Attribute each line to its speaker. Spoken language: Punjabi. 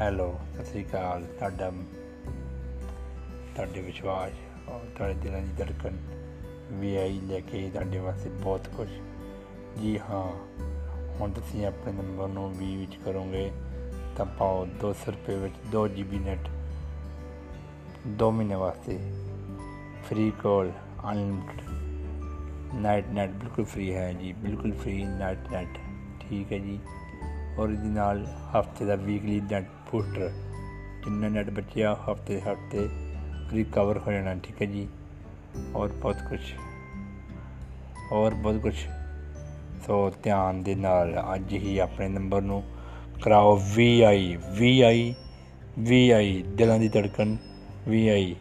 Speaker 1: ਹੈਲੋ, ਸਤਿ ਸ੍ਰੀ ਅਕਾਲ। ਤੁਹਾਡਾ ਤੁਹਾਡੇ ਵਿਸ਼ਵਾਸ ਔਰ ਤੁਹਾਡੇ ਦਿਲਾਂ ਦੀ ਧੜਕਨ ਵੀ ਆਈ ਲੈ ਕੇ ਤੁਹਾਡੇ ਵਾਸਤੇ ਬਹੁਤ ਕੁਝ ਜੀ ਹਾਂ, ਹੁਣ ਤੁਸੀਂ ਆਪਣੇ ਨੰਬਰ ਨੂੰ ਵੀ ਵਿੱਚ ਕਰੋਗੇ, ਤਾਂ ਪਾਓ 200 ਰੁਪਏ ਵਿੱਚ 2 GB ਨੈਟ। 2 ਮਹੀਨੇ ਵਾਸਤੇ free call, unlimited. Night net ਬਿਲਕੁਲ ਫ੍ਰੀ ਹੈ ਜੀ, ਬਿਲਕੁਲ ਫ੍ਰੀ ਨਾਈਟ ਨੈਟ। ਠੀਕ ਹੈ ਜੀ। ਔਰ ਇਹਦੇ ਨਾਲ ਹਫ਼ਤੇ ਦਾ ਵੀਕਲੀ ਨੈਟ ਬੂਸਟਰ ਜਿੰਨਾ ਨੈਟ ਬਚਿਆ ਹਫ਼ਤੇ ਹਫ਼ਤੇ ਰਿਕਵਰ ਹੋ ਜਾਣਾ, ਠੀਕ ਹੈ ਜੀ। ਔਰ ਬਹੁਤ ਕੁਝ ਔਰ ਬਹੁਤ ਕੁਝ ਸੋ ਧਿਆਨ ਦੇ ਨਾਲ ਅੱਜ ਹੀ ਆਪਣੇ ਨੰਬਰ ਨੂੰ ਕਰਾਓ, ਵੀ ਆਈ ਵੀ ਆਈ ਵੀ ਆਈ, ਦਿਲਾਂ ਦੀ ਧੜਕਨ ਵੀ ਆਈ।